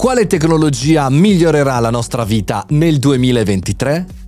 Quale tecnologia migliorerà la nostra vita nel 2023?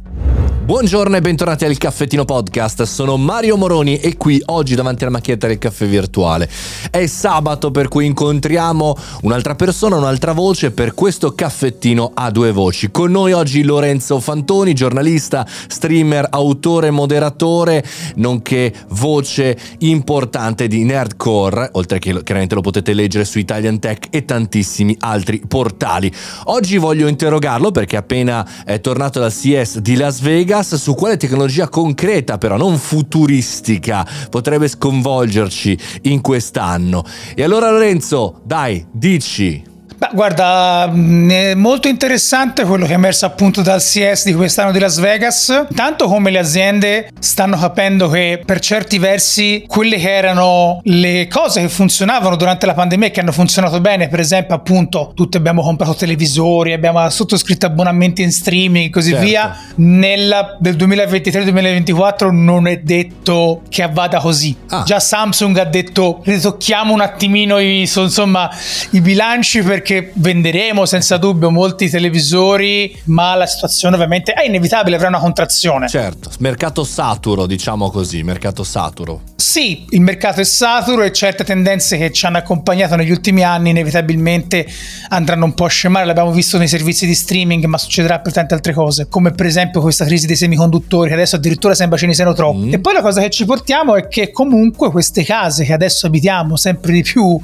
Buongiorno e bentornati al Caffettino Podcast, sono Mario Moroni e qui oggi davanti alla macchinetta del caffè virtuale. È sabato per cui incontriamo un'altra persona, un'altra voce per questo caffettino a due voci. Con noi oggi Lorenzo Fantoni, giornalista, streamer, autore, moderatore, nonché voce importante di Nerdcore, oltre che chiaramente lo potete leggere su Italian Tech e tantissimi altri portali. Oggi voglio interrogarlo perché appena è tornato dal CS di Las Vegas Vegas su quale tecnologia concreta, però non futuristica, potrebbe sconvolgerci in quest'anno. E allora Lorenzo, dai, dici. Beh, guarda, mm, è molto interessante quello che è emerso appunto dal CS di quest'anno di Las Vegas. Tanto come le aziende stanno capendo che per certi versi quelle che erano le cose che funzionavano durante la pandemia e che hanno funzionato bene, per esempio appunto tutti abbiamo comprato televisori, abbiamo sottoscritto abbonamenti in streaming e così certo. via, nel 2023-2024 non è detto che vada così. Ah. Già Samsung ha detto ritocchiamo un attimino i, insomma, i bilanci perché che venderemo senza dubbio molti televisori, ma la situazione ovviamente è inevitabile, avrà una contrazione. Certo, mercato saturo, diciamo così, mercato saturo. Sì, il mercato è saturo e certe tendenze che ci hanno accompagnato negli ultimi anni inevitabilmente andranno un po' a scemare, l'abbiamo visto nei servizi di streaming, ma succederà per tante altre cose, come per esempio questa crisi dei semiconduttori che adesso addirittura sembra ce ne siano troppi. Mm. E poi la cosa che ci portiamo è che comunque queste case che adesso abitiamo sempre di più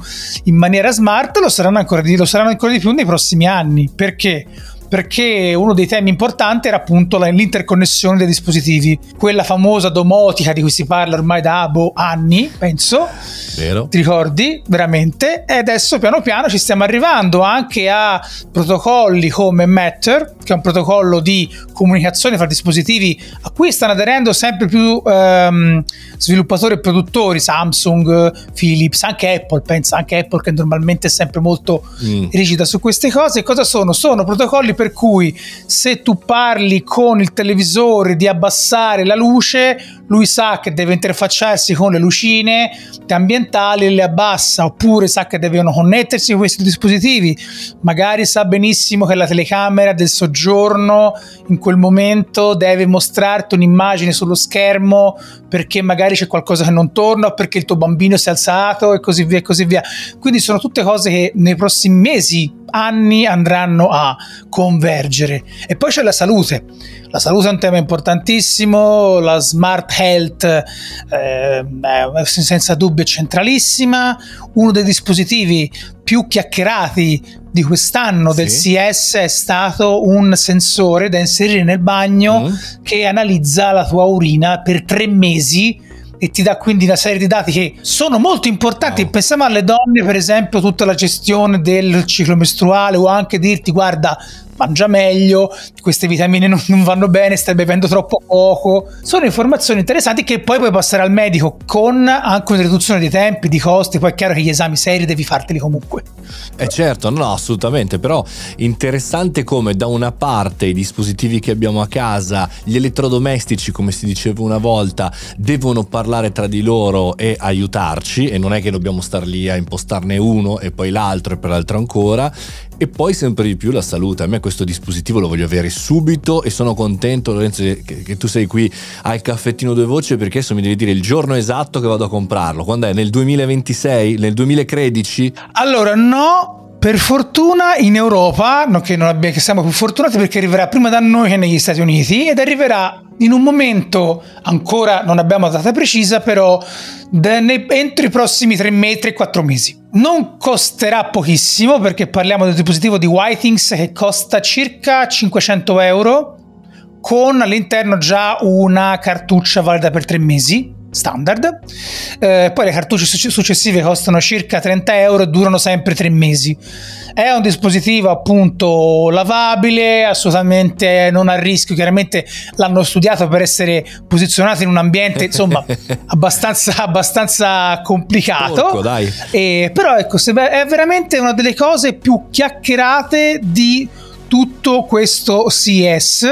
in maniera smart lo saranno ancora di, lo saranno saranno ancora di più nei prossimi anni. Perché? Perché uno dei temi importanti era appunto l'interconnessione dei dispositivi, quella famosa domotica di cui si parla ormai da boh, anni, penso. Vero. Ti ricordi? Veramente. E adesso piano piano ci stiamo arrivando anche a protocolli come Matter, che è un protocollo di comunicazione fra dispositivi a cui stanno aderendo sempre più ehm, sviluppatori e produttori, Samsung, Philips, anche Apple, pensa anche Apple che normalmente è sempre molto mm. rigida su queste cose. Cosa sono? Sono protocolli per cui se tu parli con il televisore di abbassare la luce, lui sa che deve interfacciarsi con le lucine ambientali e le abbassa, oppure sa che devono connettersi con questi dispositivi, magari sa benissimo che la telecamera del soggiorno in quel momento deve mostrarti un'immagine sullo schermo perché magari c'è qualcosa che non torna perché il tuo bambino si è alzato e così via e così via. Quindi sono tutte cose che nei prossimi mesi anni andranno a convergere. E poi c'è la salute. La salute è un tema importantissimo, la smart health eh, senza dubbio centralissima, uno dei dispositivi più chiacchierati di quest'anno sì. del CS è stato un sensore da inserire nel bagno mm. che analizza la tua urina per tre mesi e ti dà quindi una serie di dati che sono molto importanti. Wow. Pensiamo alle donne, per esempio, tutta la gestione del ciclo mestruale o anche dirti guarda, mangia meglio, queste vitamine non, non, vanno bene, stai bevendo troppo poco. Sono informazioni interessanti che poi puoi passare al medico con anche una riduzione dei tempi, di costi, poi è chiaro che gli esami seri devi farteli comunque. Eh certo, no, assolutamente, però interessante come da una parte i dispositivi che abbiamo a casa, gli elettrodomestici, come si diceva una volta, devono parlare tra di loro e aiutarci e non è che dobbiamo star lì a impostarne uno e poi l'altro e poi l'altro ancora e poi sempre di più la salute. A me questo dispositivo lo voglio avere subito e sono contento Lorenzo che, che tu sei qui al caffettino due voci perché adesso mi devi dire il giorno esatto che vado a comprarlo. Quando è? Nel 2026? Nel 2013? Allora no, per fortuna in Europa, no, che, abbiamo, che, siamo più fortunati perché arriverà prima da noi che negli Stati Uniti ed arriverà in un momento ancora non abbiamo la data precisa, però ne, entro i prossimi 3 metri e 4 mesi. Non costerà pochissimo perché parliamo del dispositivo di Whitings che costa circa 500 euro con all'interno già una cartuccia valida per 3 mesi standard. Eh, poi le cartucce successive costano circa 30 euro e durano sempre 3 mesi. È un dispositivo appunto lavabile, assolutamente non a rischio. Chiaramente l'hanno studiato per essere posizionato in un ambiente insomma abbastanza, abbastanza complicato. Porco, e, però ecco, è veramente una delle cose più chiacchierate di tutto questo CES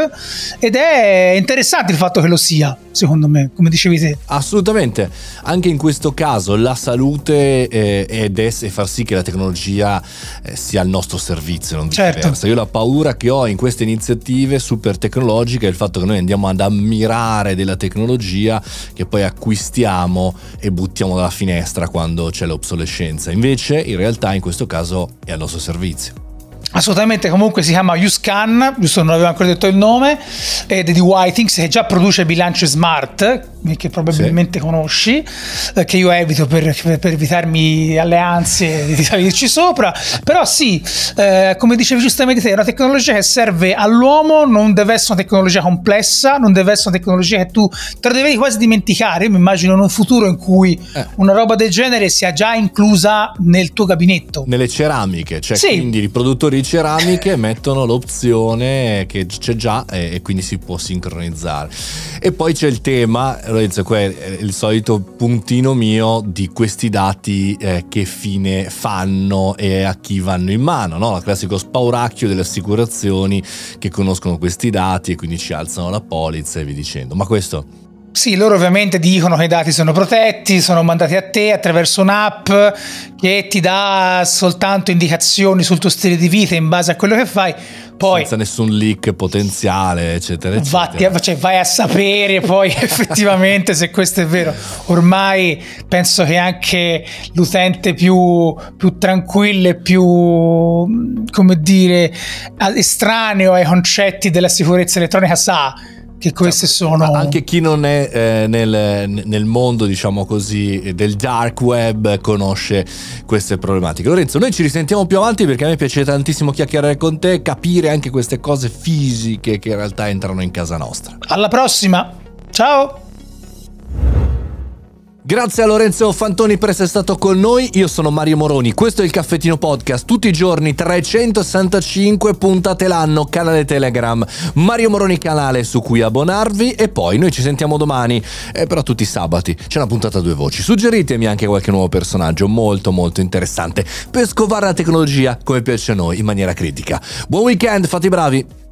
ed è interessante il fatto che lo sia, secondo me, come dicevi te. Assolutamente, anche in questo caso la salute eh, è far sì che la tecnologia eh, sia al nostro servizio, non certo. viceversa. Io la paura che ho in queste iniziative super tecnologiche è il fatto che noi andiamo ad ammirare della tecnologia che poi acquistiamo e buttiamo dalla finestra quando c'è l'obsolescenza. Invece, in realtà, in questo caso è al nostro servizio. Assolutamente, comunque si chiama Uscan, giusto? Non avevo ancora detto il nome, ed è di Whitings che già produce bilance smart, che probabilmente sì. conosci, eh, che io evito per, per, evitarmi alleanze di salirci sopra, però sì, eh, come dicevi giustamente te, è una tecnologia che serve all'uomo, non deve essere una tecnologia complessa, non deve essere una tecnologia che tu te la devi quasi dimenticare, io mi immagino in un futuro in cui eh. una roba del genere sia già inclusa nel tuo gabinetto. Nelle ceramiche, cioè sì. quindi i produttori di ceramiche mettono l'opzione che c'è già e, e quindi si può sincronizzare. E poi c'è il tema, Lorenzo, è il solito puntino mio di questi dati eh, che fine fanno e a chi vanno in mano, no? Il classico spauracchio delle assicurazioni che conoscono questi dati e quindi ci alzano la polizza e vi dicendo. Ma questo sì, loro ovviamente dicono che i dati sono protetti, sono mandati a te attraverso un'app che ti dà soltanto indicazioni sul tuo stile di vita in base a quello che fai. Poi, senza nessun leak potenziale, eccetera, eccetera. Vatti, cioè, vai a sapere poi effettivamente se questo è vero. Ormai penso che anche l'utente più, più tranquillo e più, come dire, estraneo ai concetti della sicurezza elettronica sa che queste cioè, sono anche chi non è eh, nel, nel, mondo diciamo così del dark web conosce queste problematiche. Lorenzo noi ci risentiamo più avanti perché a me piace tantissimo chiacchierare con te capire anche queste cose fisiche che in realtà entrano in casa nostra. Alla prossima. Ciao Grazie a Lorenzo Fantoni per essere stato con noi, io sono Mario Moroni, questo è il Caffettino Podcast, tutti i giorni 365 puntate l'anno, canale Telegram, Mario Moroni canale su cui abbonarvi. E poi noi ci sentiamo domani, eh, però tutti i sabati, c'è una puntata a due voci, suggeritemi anche qualche nuovo personaggio molto molto interessante per scovare la tecnologia come piace a noi in maniera critica. Buon weekend, fate i bravi!